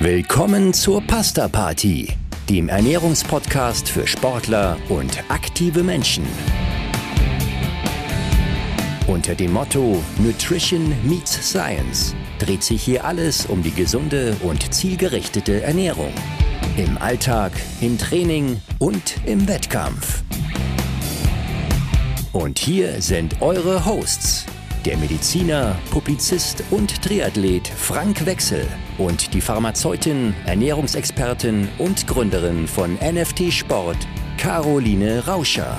Willkommen zur Pasta Party, dem Ernährungspodcast für Sportler und aktive Menschen. Unter dem Motto Nutrition meets Science dreht sich hier alles um die gesunde und zielgerichtete Ernährung. Im Alltag, im Training und im Wettkampf. Und hier sind eure Hosts, der Mediziner, Publizist und Triathlet Frank Wechsel und die Pharmazeutin, Ernährungsexpertin und Gründerin von NFT Sport, Caroline Rauscher.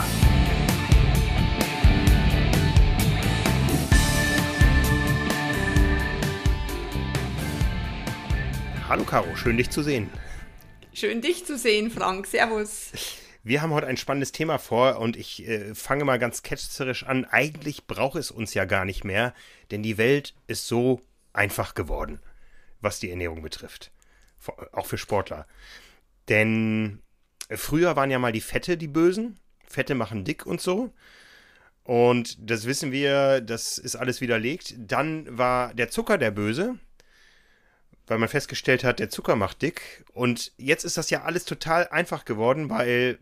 Hallo Caro, schön dich zu sehen. Schön dich zu sehen, Frank. Servus. Wir haben heute ein spannendes Thema vor und ich äh, fange mal ganz ketzerisch an. Eigentlich braucht es uns ja gar nicht mehr, denn die Welt ist so einfach geworden, was die Ernährung betrifft. Auch für Sportler. Denn früher waren ja mal die Fette die Bösen. Fette machen dick und so. Und das wissen wir, das ist alles widerlegt. Dann war der Zucker der Böse, weil man festgestellt hat, der Zucker macht dick. Und jetzt ist das ja alles total einfach geworden, weil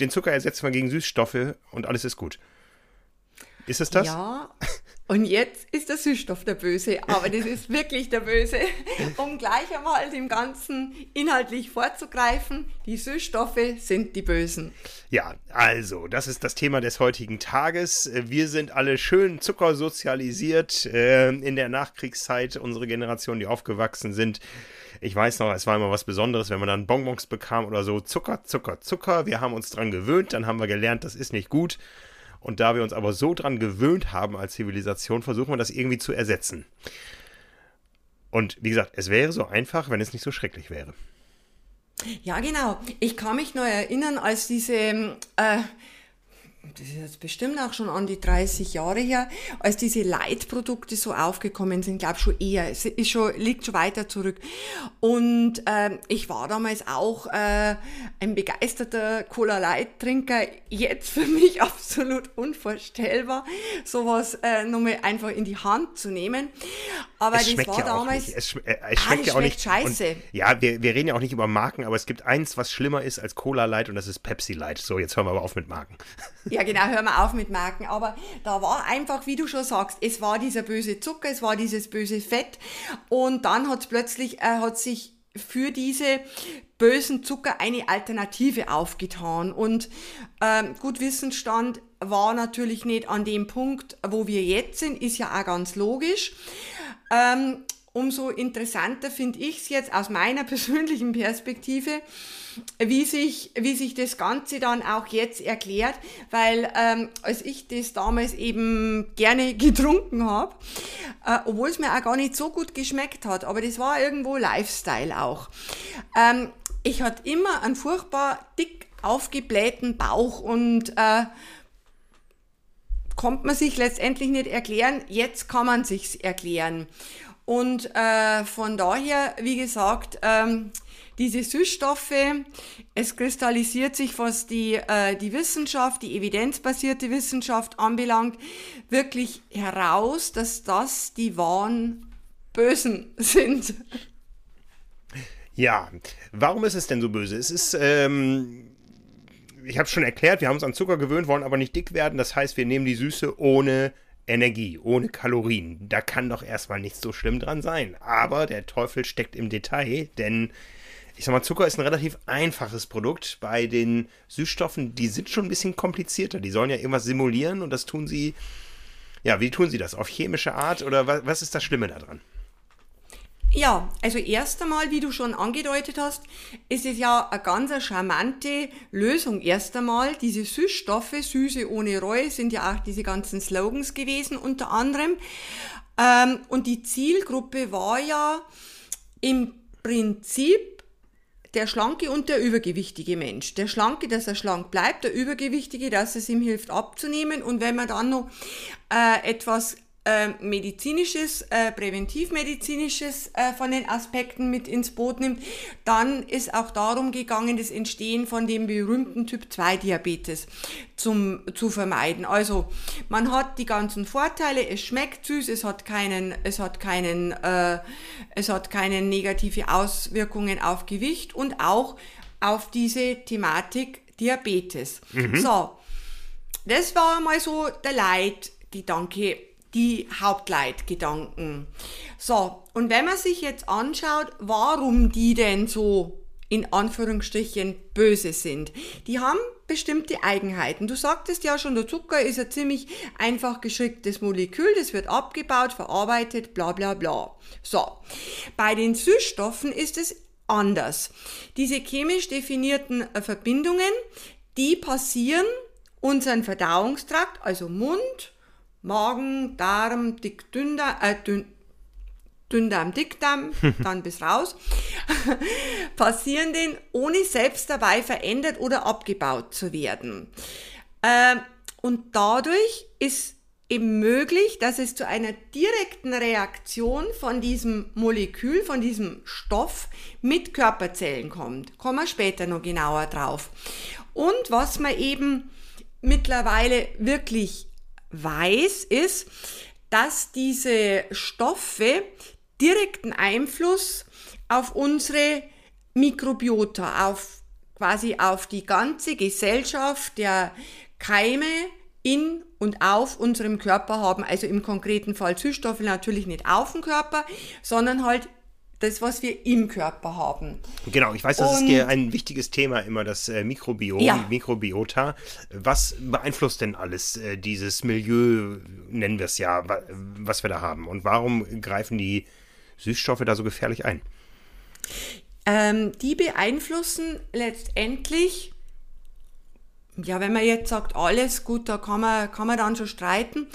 den Zucker ersetzt man gegen Süßstoffe und alles ist gut. Ist es das? Ja, und jetzt ist der Süßstoff der Böse, aber das ist wirklich der Böse. Um gleich einmal dem Ganzen inhaltlich vorzugreifen, die Süßstoffe sind die Bösen. Ja, also, das ist das Thema des heutigen Tages. Wir sind alle schön zuckersozialisiert äh, in der Nachkriegszeit, unsere Generation, die aufgewachsen sind ich weiß noch, es war immer was Besonderes, wenn man dann Bonbons bekam oder so. Zucker, Zucker, Zucker. Wir haben uns dran gewöhnt, dann haben wir gelernt, das ist nicht gut. Und da wir uns aber so dran gewöhnt haben als Zivilisation, versuchen wir das irgendwie zu ersetzen. Und wie gesagt, es wäre so einfach, wenn es nicht so schrecklich wäre. Ja, genau. Ich kann mich noch erinnern, als diese äh, das ist jetzt bestimmt auch schon an die 30 Jahre her, als diese Leitprodukte so aufgekommen sind, glaube schon eher, es ist schon, liegt schon weiter zurück. Und äh, ich war damals auch äh, ein begeisterter Cola-Light-Trinker, jetzt für mich absolut unvorstellbar, sowas äh, nochmal einfach in die Hand zu nehmen. Aber es das war ja damals. Es, sch äh, es, schmeckt ah, ja auch nicht. Scheiße. Und, ja, wir, wir reden ja auch nicht über Marken, aber es gibt eins, was schlimmer ist als Cola Light und das ist Pepsi Light. So, jetzt hören wir aber auf mit Marken. Ja, genau, hör mal auf mit Marken. Aber da war einfach, wie du schon sagst, es war dieser böse Zucker, es war dieses böse Fett. Und dann hat plötzlich, äh, hat sich für diese bösen Zucker eine Alternative aufgetan. Und ähm, gut Wissensstand war natürlich nicht an dem Punkt, wo wir jetzt sind, ist ja auch ganz logisch. Ähm, umso interessanter finde ich es jetzt aus meiner persönlichen Perspektive, wie sich, wie sich das Ganze dann auch jetzt erklärt, weil ähm, als ich das damals eben gerne getrunken habe, äh, obwohl es mir auch gar nicht so gut geschmeckt hat, aber das war irgendwo Lifestyle auch. Ähm, ich hatte immer einen furchtbar dick aufgeblähten Bauch und äh, konnte man sich letztendlich nicht erklären. Jetzt kann man sich's erklären. Und äh, von daher, wie gesagt, ähm, diese Süßstoffe, es kristallisiert sich, was die, äh, die Wissenschaft, die evidenzbasierte Wissenschaft anbelangt, wirklich heraus, dass das die wahren Bösen sind. Ja, warum ist es denn so böse? Es ist, ähm, ich habe es schon erklärt, wir haben uns an Zucker gewöhnt, wollen aber nicht dick werden. Das heißt, wir nehmen die Süße ohne Energie, ohne Kalorien. Da kann doch erstmal nichts so schlimm dran sein. Aber der Teufel steckt im Detail, denn ich sag mal, Zucker ist ein relativ einfaches Produkt. Bei den Süßstoffen, die sind schon ein bisschen komplizierter. Die sollen ja irgendwas simulieren und das tun sie. Ja, wie tun sie das? Auf chemische Art oder was, was ist das Schlimme daran? Ja, also erst einmal, wie du schon angedeutet hast, ist es ja eine ganz charmante Lösung. Erst einmal, diese Süßstoffe, Süße ohne Reue, sind ja auch diese ganzen Slogans gewesen unter anderem. Ähm, und die Zielgruppe war ja im Prinzip der schlanke und der übergewichtige Mensch. Der schlanke, dass er schlank bleibt, der übergewichtige, dass es ihm hilft abzunehmen. Und wenn man dann noch äh, etwas äh, medizinisches, äh, präventivmedizinisches äh, von den Aspekten mit ins Boot nimmt, dann ist auch darum gegangen, das Entstehen von dem berühmten Typ 2 Diabetes zum, zu vermeiden. Also man hat die ganzen Vorteile, es schmeckt süß, es hat keinen, es hat keinen, äh, es hat keine negative Auswirkungen auf Gewicht und auch auf diese Thematik Diabetes. Mhm. So, das war mal so der Leitgedanke die Hauptleitgedanken. So, und wenn man sich jetzt anschaut, warum die denn so in Anführungsstrichen böse sind. Die haben bestimmte Eigenheiten. Du sagtest ja schon, der Zucker ist ein ziemlich einfach geschricktes Molekül, das wird abgebaut, verarbeitet, bla bla bla. So, bei den Süßstoffen ist es anders. Diese chemisch definierten Verbindungen, die passieren unseren Verdauungstrakt, also Mund, Magen, Darm, Dick, Dünndarm, äh, Dünn, Dünndarm, Dickdarm, dann bis raus, passieren den, ohne selbst dabei verändert oder abgebaut zu werden. Äh, und dadurch ist eben möglich, dass es zu einer direkten Reaktion von diesem Molekül, von diesem Stoff mit Körperzellen kommt. Kommen wir später noch genauer drauf. Und was man eben mittlerweile wirklich weiß, ist, dass diese Stoffe direkten Einfluss auf unsere Mikrobiota, auf quasi auf die ganze Gesellschaft der Keime in und auf unserem Körper haben. Also im konkreten Fall Süßstoffe natürlich nicht auf dem Körper, sondern halt das, was wir im Körper haben. Genau, ich weiß, das und, ist dir ein wichtiges Thema immer, das äh, Mikrobiom, ja. Mikrobiota. Was beeinflusst denn alles äh, dieses Milieu, nennen wir es ja, was wir da haben? Und warum greifen die Süßstoffe da so gefährlich ein? Ähm, die beeinflussen letztendlich ja, wenn man jetzt sagt, alles gut, da kann man, kann man dann schon streiten,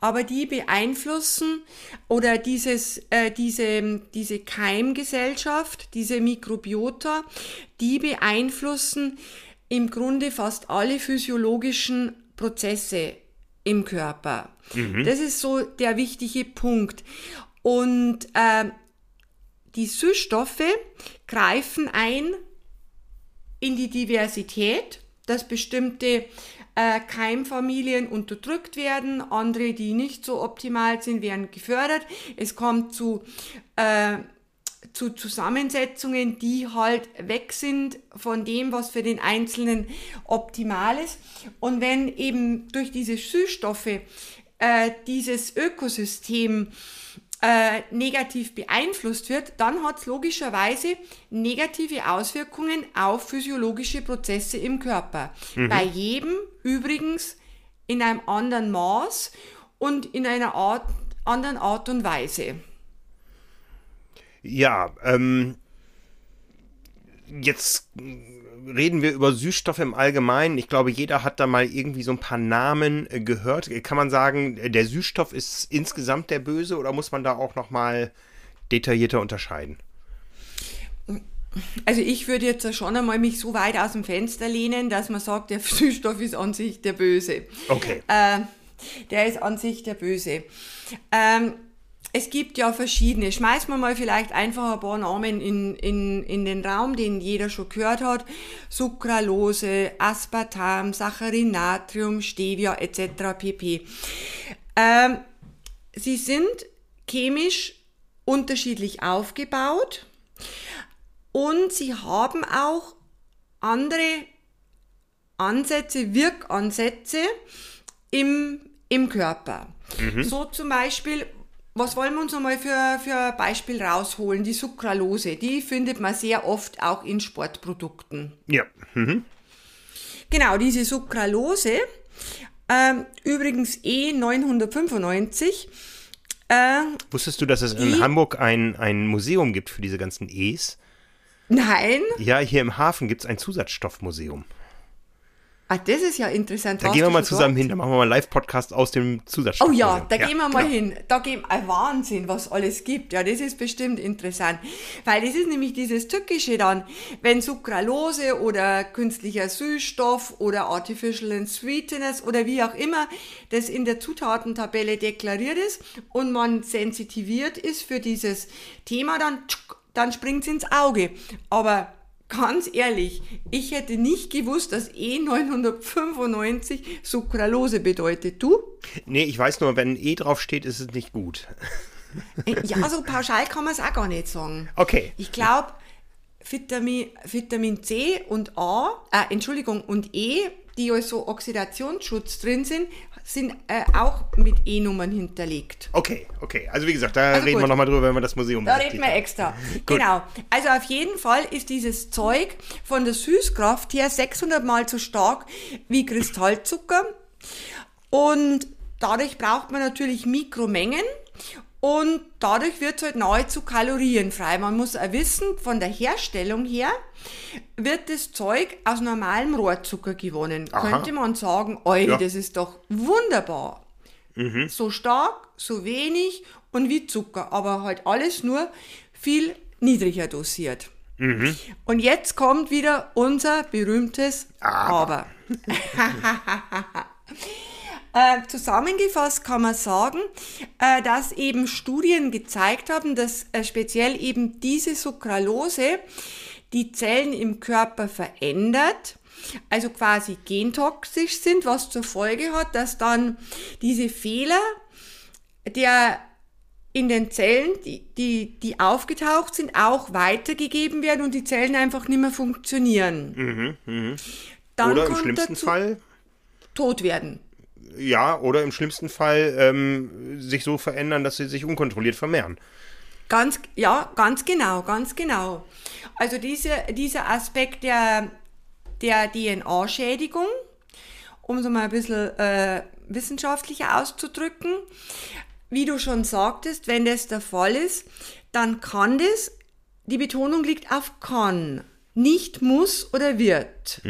aber die beeinflussen oder dieses, äh, diese, diese Keimgesellschaft, diese Mikrobiota, die beeinflussen im Grunde fast alle physiologischen Prozesse im Körper. Mhm. Das ist so der wichtige Punkt. Und äh, die Süßstoffe greifen ein in die Diversität dass bestimmte äh, Keimfamilien unterdrückt werden, andere, die nicht so optimal sind, werden gefördert. Es kommt zu, äh, zu Zusammensetzungen, die halt weg sind von dem, was für den Einzelnen optimal ist. Und wenn eben durch diese Süßstoffe äh, dieses Ökosystem äh, negativ beeinflusst wird, dann hat es logischerweise negative Auswirkungen auf physiologische Prozesse im Körper. Mhm. Bei jedem übrigens in einem anderen Maß und in einer Art, anderen Art und Weise. Ja, ähm, jetzt reden wir über Süßstoffe im Allgemeinen. Ich glaube, jeder hat da mal irgendwie so ein paar Namen äh, gehört. Kann man sagen, der Süßstoff ist insgesamt der Böse oder muss man da auch noch mal detaillierter unterscheiden? Also ich würde jetzt schon einmal mich so weit aus dem Fenster lehnen, dass man sagt, der Süßstoff ist an sich der Böse. Okay. Äh, der ist an sich der Böse. Ähm, es gibt ja verschiedene. Schmeißen wir mal vielleicht einfach ein paar Namen in, in, in den Raum, den jeder schon gehört hat. Sucralose, Aspartam, Saccharin, Natrium, Stevia etc. pp. Ähm, sie sind chemisch unterschiedlich aufgebaut und sie haben auch andere Ansätze, Wirkansätze im, im Körper. Mhm. So zum Beispiel was wollen wir uns nochmal für, für ein Beispiel rausholen? Die Sucralose, die findet man sehr oft auch in Sportprodukten. Ja. Mhm. Genau, diese Sucralose, ähm, übrigens E995. Äh, Wusstest du, dass es in Hamburg ein, ein Museum gibt für diese ganzen E's? Nein. Ja, hier im Hafen gibt es ein Zusatzstoffmuseum. Ah, das ist ja interessant. Da gehen wir mal zusammen dort? hin, da machen wir mal einen Live-Podcast aus dem Zusatzstoff. Oh ja, da gehen wir mal genau. hin. Da gehen ein Wahnsinn, was alles gibt. Ja, das ist bestimmt interessant. Weil das ist nämlich dieses Tückische dann, wenn Sucralose oder künstlicher Süßstoff oder Artificial Sweeteners oder wie auch immer das in der Zutatentabelle deklariert ist und man sensitiviert ist für dieses Thema, dann, dann springt es ins Auge. Aber Ganz ehrlich, ich hätte nicht gewusst, dass E995 Sucralose bedeutet. Du? Nee, ich weiß nur, wenn E drauf steht, ist es nicht gut. Äh, Ja, so pauschal kann man es auch gar nicht sagen. Okay. Ich glaube, Vitamin, Vitamin C und A, äh, Entschuldigung, und E, die also Oxidationsschutz drin sind, sind äh, auch mit E-Nummern hinterlegt. Okay, okay. Also wie gesagt, da Also reden wir gut. nochmal drüber, wenn wir das Museum Da reden wir extra. Genau. Also auf jeden Fall ist dieses Zeug von der Süßkraft her 600 mal so stark wie Kristallzucker. Und dadurch braucht man natürlich Mikromengen. Und dadurch wird es halt nahezu kalorienfrei. Man muss auch wissen, von der Herstellung her wird das Zeug aus normalem Rohrzucker gewonnen. Aha. Könnte man sagen, oi, Ja. das ist doch wunderbar. So stark, so wenig und wie Zucker, aber halt alles nur viel niedriger dosiert. Und jetzt kommt wieder unser berühmtes Aber. Äh, zusammengefasst kann man sagen, äh, dass eben Studien gezeigt haben, dass äh, speziell eben diese Sucralose die Zellen im Körper verändert, also quasi gentoxisch sind, was zur Folge hat, dass dann diese Fehler der in den Zellen, die, die, die aufgetaucht sind, auch weitergegeben werden und die Zellen einfach nicht mehr funktionieren. Dann Oder im schlimmsten Fall, tot werden. Ja, oder im schlimmsten Fall ähm, sich so verändern, dass sie sich unkontrolliert vermehren. Ganz, ja, ganz genau, ganz genau. Also diese, dieser Aspekt der, der DNA-Schädigung, um es mal ein bisschen äh, wissenschaftlicher auszudrücken, wie du schon sagtest, wenn das der Fall ist, dann kann das, die Betonung liegt auf kann, nicht muss oder wird,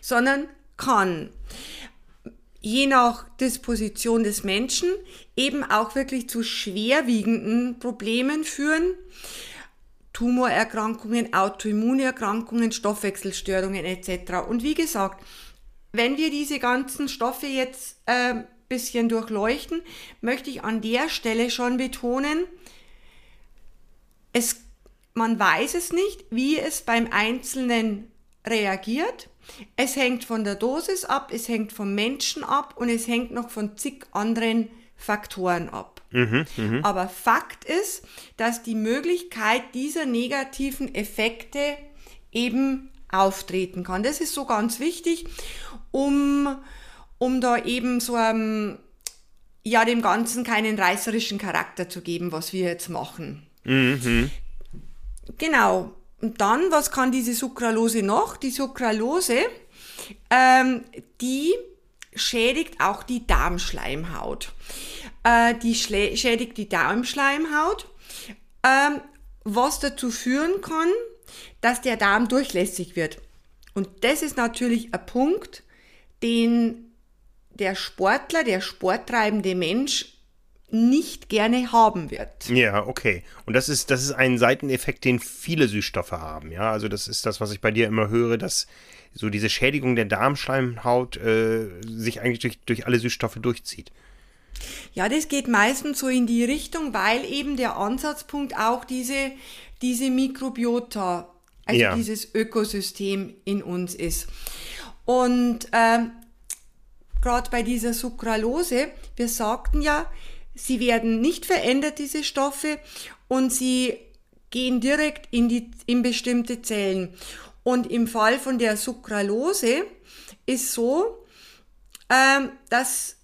sondern kann je nach Disposition des Menschen eben auch wirklich zu schwerwiegenden Problemen führen. Tumorerkrankungen, Autoimmunerkrankungen, Stoffwechselstörungen etc. Und wie gesagt, wenn wir diese ganzen Stoffe jetzt äh, bisschen durchleuchten, möchte ich an der Stelle schon betonen, es, man weiß es nicht, wie es beim Einzelnen reagiert. Es hängt von der Dosis ab, es hängt vom Menschen ab und es hängt noch von zig anderen Faktoren ab. Aber Fakt ist, dass die Möglichkeit dieser negativen Effekte eben auftreten kann. Das ist so ganz wichtig, um, um da eben so ähm, ja dem Ganzen keinen reißerischen Charakter zu geben, was wir jetzt machen. Genau. Und dann, was kann diese Sucralose noch? Die Sucralose, ähm, die schädigt auch die Darmschleimhaut. Äh, die schädigt die Darmschleimhaut, ähm, was dazu führen kann, dass der Darm durchlässig wird. Und das ist natürlich ein Punkt, den der Sportler, der sporttreibende Mensch nicht gerne haben wird. Ja, okay. Und das ist, das ist ein Seiteneffekt, den viele Süßstoffe haben. Ja, also das ist das, was ich bei dir immer höre, dass so diese Schädigung der Darmschleimhaut äh, sich eigentlich durch, durch alle Süßstoffe durchzieht. Ja, das geht meistens so in die Richtung, weil eben der Ansatzpunkt auch diese, diese Mikrobiota, also Ja. dieses Ökosystem in uns ist. Und ähm, gerade bei dieser Sucralose, wir sagten ja, sie werden nicht verändert, diese Stoffe, und sie gehen direkt in, die, in bestimmte Zellen. Und im Fall von der Sucralose ist so, ähm, dass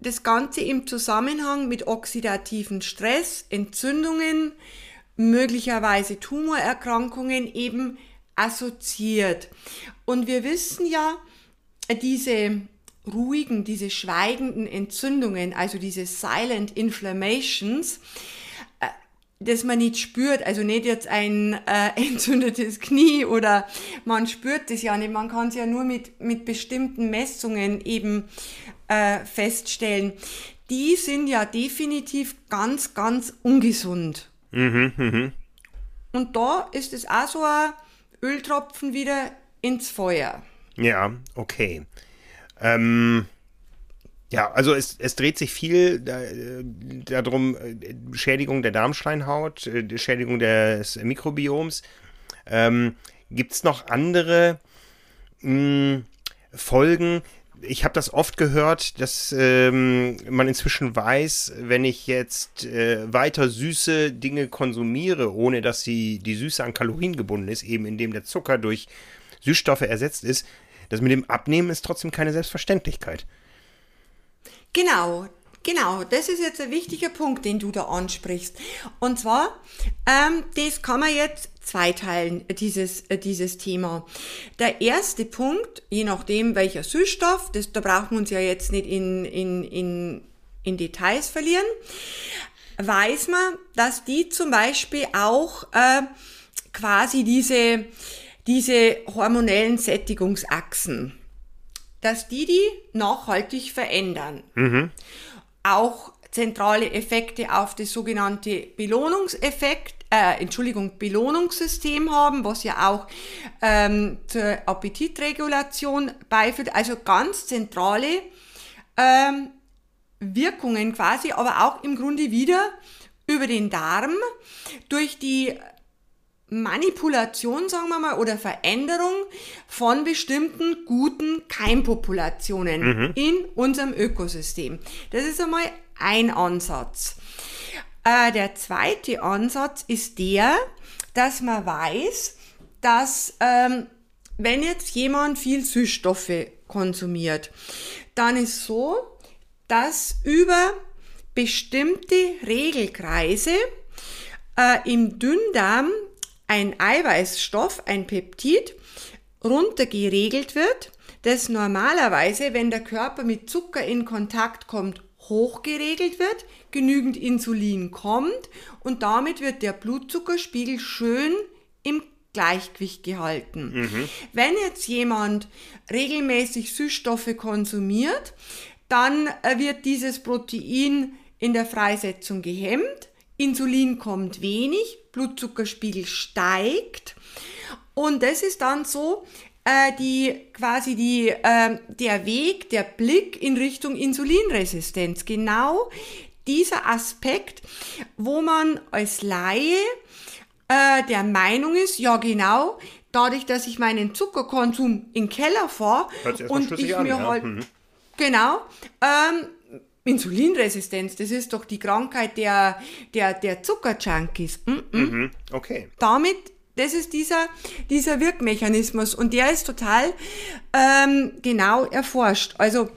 das Ganze im Zusammenhang mit oxidativen Stress, Entzündungen, möglicherweise Tumorerkrankungen eben assoziiert. Und wir wissen ja, diese ruhigen, diese schweigenden Entzündungen, also diese silent inflammations, äh, das man nicht spürt, also nicht jetzt ein äh, entzündetes Knie oder man spürt das ja nicht, man kann es ja nur mit, mit bestimmten Messungen eben äh, feststellen. Die sind ja definitiv ganz, ganz ungesund. Mhm, mh. Und da ist es auch so ein Öltropfen wieder ins Feuer. Ja, okay. Ähm, ja, also es, es dreht sich viel da, äh, darum, äh, Schädigung der Darmschleinhaut, äh, Schädigung des Mikrobioms. Ähm, Gibt es noch andere mh, hm, Folgen? Ich habe das oft gehört, dass ähm, man inzwischen weiß, wenn ich jetzt äh, weiter süße Dinge konsumiere, ohne dass sie die Süße an Kalorien gebunden ist, eben indem der Zucker durch Süßstoffe ersetzt ist, das mit dem Abnehmen ist trotzdem keine Selbstverständlichkeit. Genau, Genau, das ist jetzt ein wichtiger Punkt, den du da ansprichst. Und zwar, ähm, das kann man jetzt zweiteilen, dieses, äh, dieses Thema. Der erste Punkt, je nachdem welcher Süßstoff, das, da brauchen wir uns ja jetzt nicht in, in, in, in Details verlieren, weiß man, dass die zum Beispiel auch äh, quasi diese, diese hormonellen Sättigungsachsen dass die die nachhaltig verändern. Mhm. Auch zentrale Effekte auf das sogenannte Belohnungseffekt, äh, Entschuldigung, Belohnungssystem haben, was ja auch ähm, zur Appetitregulation beiführt. Also ganz zentrale ähm, Wirkungen quasi, aber auch im Grunde wieder über den Darm durch die Manipulation, sagen wir mal, oder Veränderung von bestimmten guten Keimpopulationen mhm. in unserem Ökosystem. Das ist einmal ein Ansatz. Äh, der zweite Ansatz ist der, dass man weiß, dass ähm, wenn jetzt jemand viel Süßstoffe konsumiert, dann ist so, dass über bestimmte Regelkreise äh, im Dünndarm ein Eiweißstoff, ein Peptid, runtergeregelt wird, das normalerweise, wenn der Körper mit Zucker in Kontakt kommt, hochgeregelt wird, genügend Insulin kommt und damit wird der Blutzuckerspiegel schön im Gleichgewicht gehalten. Mhm. Wenn jetzt jemand regelmäßig Süßstoffe konsumiert, dann äh, wird dieses Protein in der Freisetzung gehemmt, Insulin kommt wenig, Blutzuckerspiegel steigt. Und das ist dann so, äh, die quasi die, äh, der Weg, der Blick in Richtung Insulinresistenz. Genau dieser Aspekt, wo man als Laie äh, der Meinung ist, ja genau, dadurch, dass ich meinen Zuckerkonsum in Keller fahre und ich an, mir ja. halt, mhm. genau, ähm, Insulinresistenz, das ist doch die Krankheit der, der, der Zuckerjunkies. Mm -mm. Mhm, okay. Damit, das ist dieser, dieser Wirkmechanismus und der ist total ähm, genau erforscht. Also,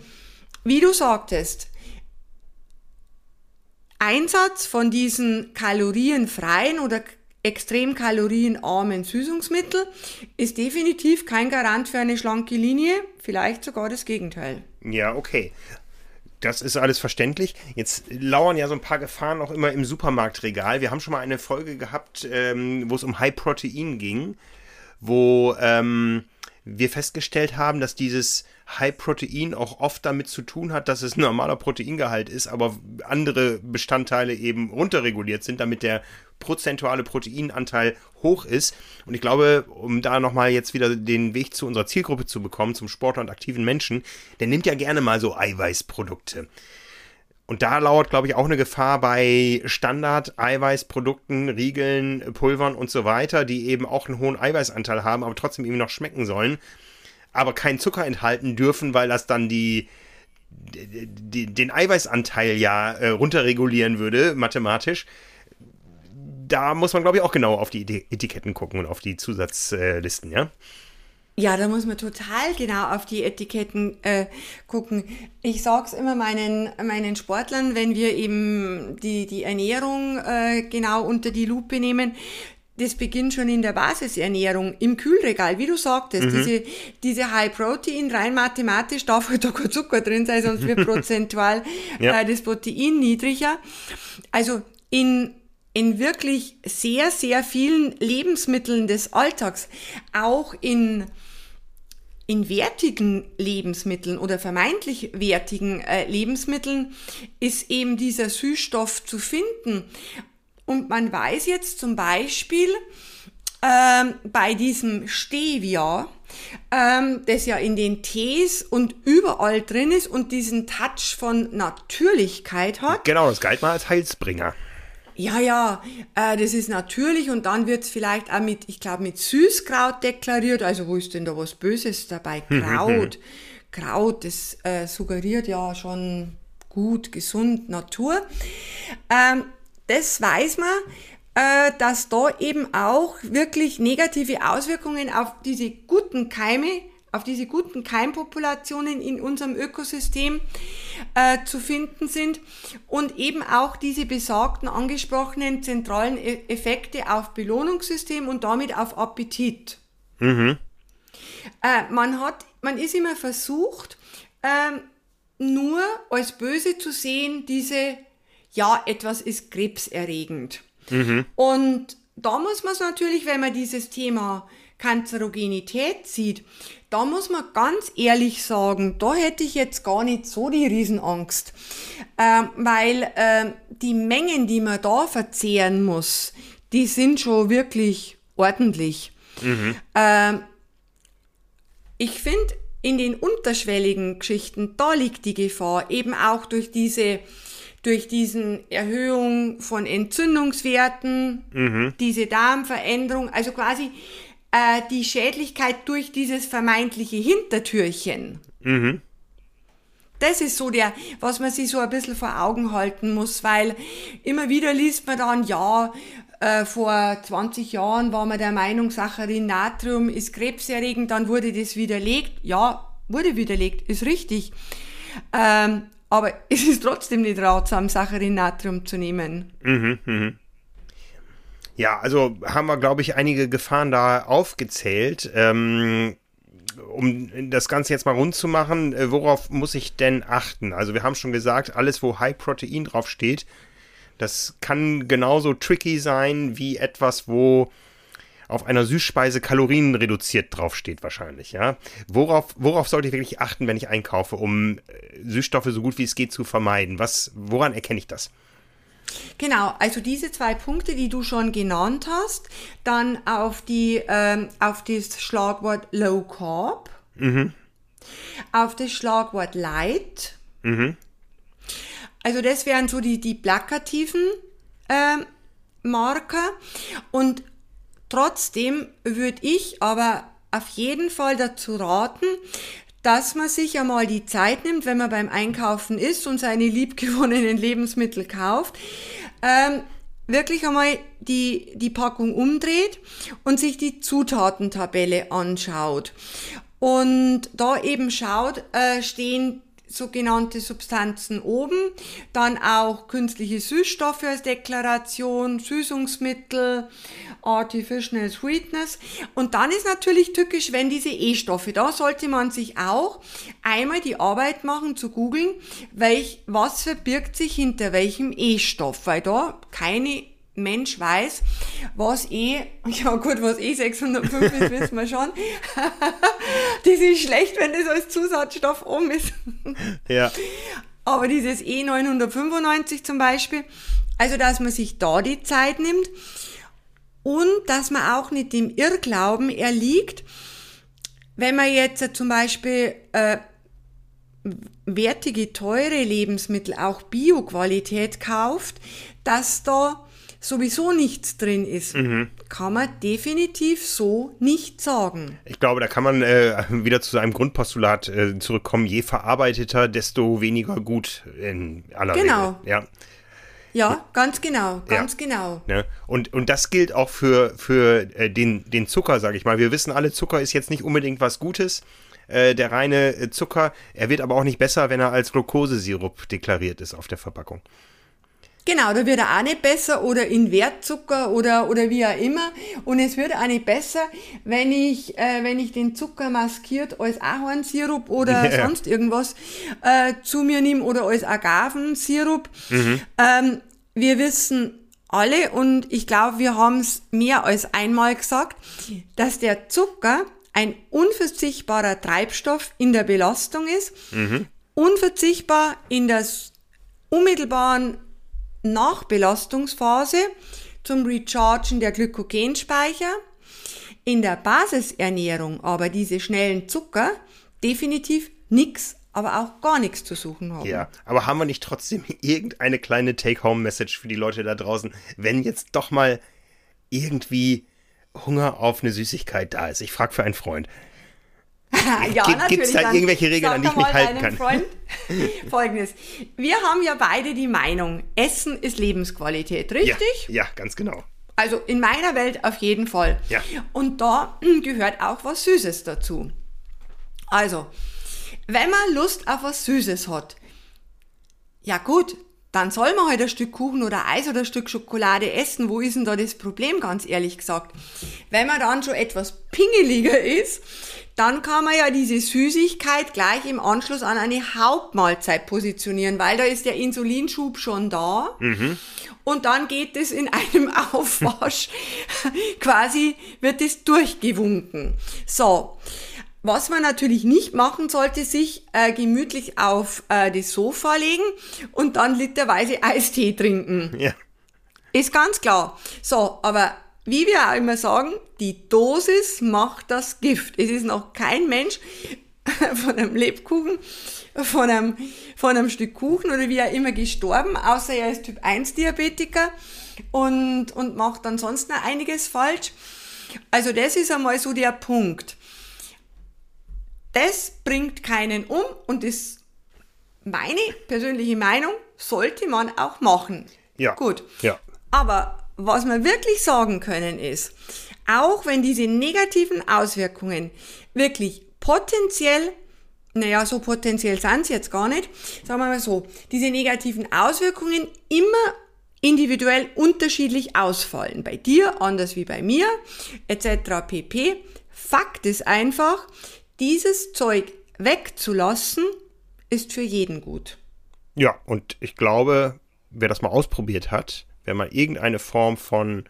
wie du sagtest, Einsatz von diesen kalorienfreien oder extrem kalorienarmen Süßungsmittel ist definitiv kein Garant für eine schlanke Linie, vielleicht sogar das Gegenteil. Ja, okay das ist alles verständlich. Jetzt lauern ja so ein paar Gefahren auch immer im Supermarktregal. Wir haben schon mal eine Folge gehabt, ähm, wo es um High Protein ging, wo ähm, wir festgestellt haben, dass dieses High Protein auch oft damit zu tun hat, dass es ein normaler Proteingehalt ist, aber andere Bestandteile eben runterreguliert sind, damit der prozentuale Proteinanteil hoch ist. Und ich glaube, um da nochmal jetzt wieder den Weg zu unserer Zielgruppe zu bekommen, zum Sportler und aktiven Menschen, der nimmt ja gerne mal so Eiweißprodukte. Und da lauert, glaube ich, auch eine Gefahr bei Standard-Eiweißprodukten, Riegeln, Pulvern und so weiter, die eben auch einen hohen Eiweißanteil haben, aber trotzdem eben noch schmecken sollen, aber keinen Zucker enthalten dürfen, weil das dann die, die den Eiweißanteil ja äh, runterregulieren würde, mathematisch. Da muss man, glaube ich, auch genau auf die Etiketten gucken und auf die Zusatzlisten, ja? Ja, da muss man total genau auf die Etiketten äh, gucken. Ich sag's immer meinen, meinen Sportlern, wenn wir eben die, die Ernährung äh, genau unter die Lupe nehmen, das beginnt schon in der Basisernährung, im Kühlregal, wie du sagtest, mhm. diese, diese High Protein, rein mathematisch darf halt da kein Zucker drin sein, sonst wird prozentual ja. äh, das Protein niedriger. Also in in wirklich sehr, sehr vielen Lebensmitteln des Alltags, auch in, in wertigen Lebensmitteln oder vermeintlich wertigen äh, Lebensmitteln, ist eben dieser Süßstoff zu finden. Und man weiß jetzt zum Beispiel ähm, bei diesem Stevia, ähm, das ja in den Tees und überall drin ist und diesen Touch von Natürlichkeit hat. Genau, das galt mal als Heilsbringer. Ja, ja, äh, das ist natürlich und dann wird es vielleicht auch mit, ich glaube, mit Süßkraut deklariert. Also wo ist denn da was Böses dabei? Kraut. Kraut, das äh, suggeriert ja schon gut, gesund, Natur. Ähm, das weiß man, äh, dass da eben auch wirklich negative Auswirkungen auf diese guten Keime auf diese guten Keimpopulationen in unserem Ökosystem äh, zu finden sind und eben auch diese besagten angesprochenen zentralen e Effekte auf Belohnungssystem und damit auf Appetit. Mhm. Äh, man hat, man ist immer versucht, äh, nur als böse zu sehen, diese, ja, etwas ist krebserregend. Mhm. Und da muss man es natürlich, wenn man dieses Thema Kanzerogenität sieht, da muss man ganz ehrlich sagen, da hätte ich jetzt gar nicht so die Riesenangst, ähm, weil ähm, die Mengen, die man da verzehren muss, die sind schon wirklich ordentlich. Mhm. Ähm, ich finde, in den unterschwelligen Geschichten, da liegt die Gefahr, eben auch durch diese durch diesen Erhöhung von Entzündungswerten, mhm. diese Darmveränderung, also quasi äh, die Schädlichkeit durch dieses vermeintliche Hintertürchen. Mhm. Das ist so der, was man sich so ein bisschen vor Augen halten muss, weil immer wieder liest man dann, ja, äh, vor 20 Jahren war man der Meinung, Saccharin Natrium ist krebserregend, dann wurde das widerlegt. Ja, wurde widerlegt, ist richtig. Ähm, aber es ist trotzdem nicht ratsam, Saccharin Natrium zu nehmen. Mhm, mh. Ja, also haben wir, glaube ich, einige Gefahren da aufgezählt. Ähm, um das Ganze jetzt mal rund zu machen, äh, worauf muss ich denn achten? Also wir haben schon gesagt, alles, wo High Protein drauf steht, das kann genauso tricky sein wie etwas, wo auf einer Süßspeise Kalorien reduziert draufsteht wahrscheinlich, ja. Worauf, worauf sollte ich wirklich achten, wenn ich einkaufe, um äh, Süßstoffe so gut wie es geht zu vermeiden? Was, woran erkenne ich das? Genau, also diese zwei Punkte, die du schon genannt hast, dann auf, die, ähm, auf das Schlagwort Low Carb, mhm. auf das Schlagwort Light. Mhm. Also das wären so die, die plakativen äh, Marker. Und trotzdem würde ich aber auf jeden Fall dazu raten, dass man sich einmal die Zeit nimmt, wenn man beim Einkaufen ist und seine liebgewonnenen Lebensmittel kauft, ähm, wirklich einmal die, die Packung umdreht und sich die Zutatentabelle anschaut. Und da eben schaut, äh, stehen sogenannte Substanzen oben, dann auch künstliche Süßstoffe als Deklaration, Süßungsmittel, Artificial Sweetness. Und dann ist natürlich tückisch, wenn diese E-Stoffe, da sollte man sich auch einmal die Arbeit machen zu googeln, welch, was verbirgt sich hinter welchem E-Stoff, weil da keine Mensch weiß, was eh, ja gut, was eh 605 ist, wissen wir schon. das ist schlecht, wenn das als Zusatzstoff um ist. ja. Aber dieses E995 zum Beispiel, also dass man sich da die Zeit nimmt und dass man auch nicht dem Irrglauben erliegt, wenn man jetzt zum Beispiel äh, wertige, teure Lebensmittel, auch Bioqualität kauft, dass da sowieso nichts drin ist, mhm. kann man definitiv so nicht sagen. Ich glaube, da kann man äh, wieder zu seinem Grundpostulat äh, zurückkommen. Je verarbeiteter, desto weniger gut in aller genau. Regel. Ja. Ja, ganz genau, ganz ja. genau. Ne? Und, und das gilt auch für, für äh, den, den Zucker, sage ich mal. Wir wissen alle, Zucker ist jetzt nicht unbedingt was Gutes. Äh, der reine äh, Zucker, er wird aber auch nicht besser, wenn er als Glukosesirup deklariert ist auf der Verpackung. Genau, da wird er auch nicht besser oder in Wertzucker oder, oder wie auch immer. Und es wird auch nicht besser, wenn ich, äh, wenn ich den Zucker maskiert als Ahornsirup oder yeah. sonst irgendwas äh, zu mir nehme oder als Agavensirup. Mhm. Ähm, wir wissen alle und ich glaube, wir haben es mehr als einmal gesagt, dass der Zucker ein unverzichtbarer Treibstoff in der Belastung ist, mhm. unverzichtbar in der unmittelbaren Nachbelastungsphase zum Rechargen der Glykogenspeicher. In der Basisernährung aber diese schnellen Zucker definitiv nichts, aber auch gar nichts zu suchen haben. Ja, aber haben wir nicht trotzdem irgendeine kleine Take-Home-Message für die Leute da draußen, wenn jetzt doch mal irgendwie Hunger auf eine Süßigkeit da ist? Ich frage für einen Freund. ja, Gibt es da irgendwelche Regeln, an die ich mich halten kann? Freund Folgendes. Wir haben ja beide die Meinung, Essen ist Lebensqualität, richtig? Ja, ja, ganz genau. Also in meiner Welt auf jeden Fall. Ja. Und da gehört auch was Süßes dazu. Also, wenn man Lust auf was Süßes hat, ja gut, dann soll man halt ein Stück Kuchen oder Eis oder ein Stück Schokolade essen. Wo ist denn da das Problem, ganz ehrlich gesagt? Wenn man dann schon etwas pingeliger ist, dann kann man ja diese Süßigkeit gleich im Anschluss an eine Hauptmahlzeit positionieren, weil da ist der Insulinschub schon da. Mhm. Und dann geht es in einem Aufwasch, quasi wird es durchgewunken. So. Was man natürlich nicht machen sollte, sich äh, gemütlich auf äh, das Sofa legen und dann literweise Eistee trinken. Ja. Ist ganz klar. So, aber wie wir auch immer sagen, die Dosis macht das Gift. Es ist noch kein Mensch von einem Lebkuchen, von einem, von einem Stück Kuchen oder wie auch immer gestorben, außer er ist Typ 1 Diabetiker und, und macht ansonsten einiges falsch. Also das ist einmal so der Punkt das bringt keinen um und ist meine persönliche Meinung, sollte man auch machen. Ja. Gut. Ja. Aber was wir wirklich sagen können ist, auch wenn diese negativen Auswirkungen wirklich potenziell, naja, so potenziell sind sie jetzt gar nicht, sagen wir mal so, diese negativen Auswirkungen immer individuell unterschiedlich ausfallen. Bei dir anders wie bei mir, etc. pp. Fakt ist einfach, dieses Zeug wegzulassen, ist für jeden gut. Ja, und ich glaube, wer das mal ausprobiert hat, wer mal irgendeine Form von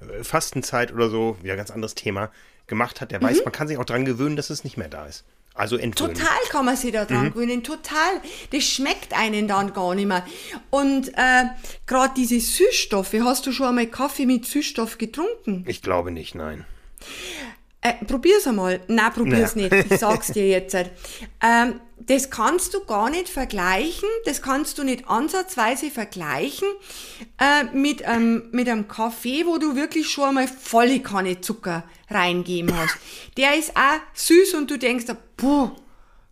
äh, Fastenzeit oder so, wieder ganz anderes Thema, gemacht hat, der mhm. weiß, man kann sich auch daran gewöhnen, dass es nicht mehr da ist. Also entwöhnen. Total kann man sich da dran mhm. gewöhnen, total. Das schmeckt einen dann gar nicht mehr. Und äh, gerade diese Süßstoffe, hast du schon einmal Kaffee mit Süßstoff getrunken? Ich glaube nicht, nein. Äh, probier's einmal. Nein, probier's nee. nicht. Ich sag's dir jetzt. Ähm, das kannst du gar nicht vergleichen, das kannst du nicht ansatzweise vergleichen äh, mit, ähm, mit einem Kaffee, wo du wirklich schon einmal volle Kanne Zucker reingeben hast. Der ist auch süß und du denkst, puh,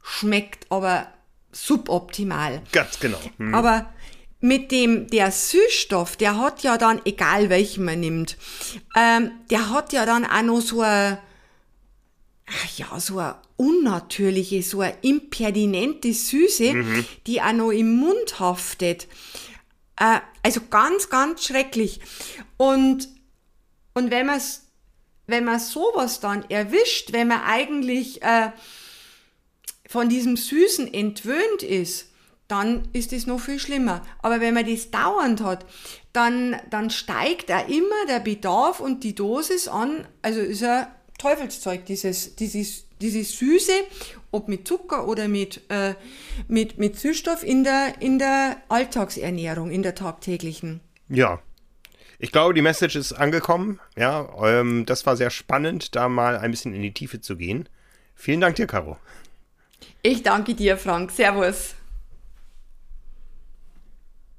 schmeckt aber suboptimal. Ganz genau. Hm. Aber mit dem, der Süßstoff, der hat ja dann, egal welchen man nimmt, ähm, der hat ja dann auch noch so ein, ja, so eine unnatürliche, so eine impertinente Süße, mhm. die auch noch im Mund haftet. Äh, also ganz, ganz schrecklich. Und, und wenn man wenn man sowas dann erwischt, wenn man eigentlich äh, von diesem Süßen entwöhnt ist, dann ist es noch viel schlimmer. Aber wenn man das dauernd hat, dann, dann steigt auch immer der Bedarf und die Dosis an. Also ist ein Teufelszeug, dieses, dieses, dieses Süße, ob mit Zucker oder mit, äh, mit, mit Süßstoff in der, in der Alltagsernährung, in der tagtäglichen. Ja. Ich glaube, die Message ist angekommen. Ja, ähm, das war sehr spannend, da mal ein bisschen in die Tiefe zu gehen. Vielen Dank dir, Caro. Ich danke dir, Frank. Servus.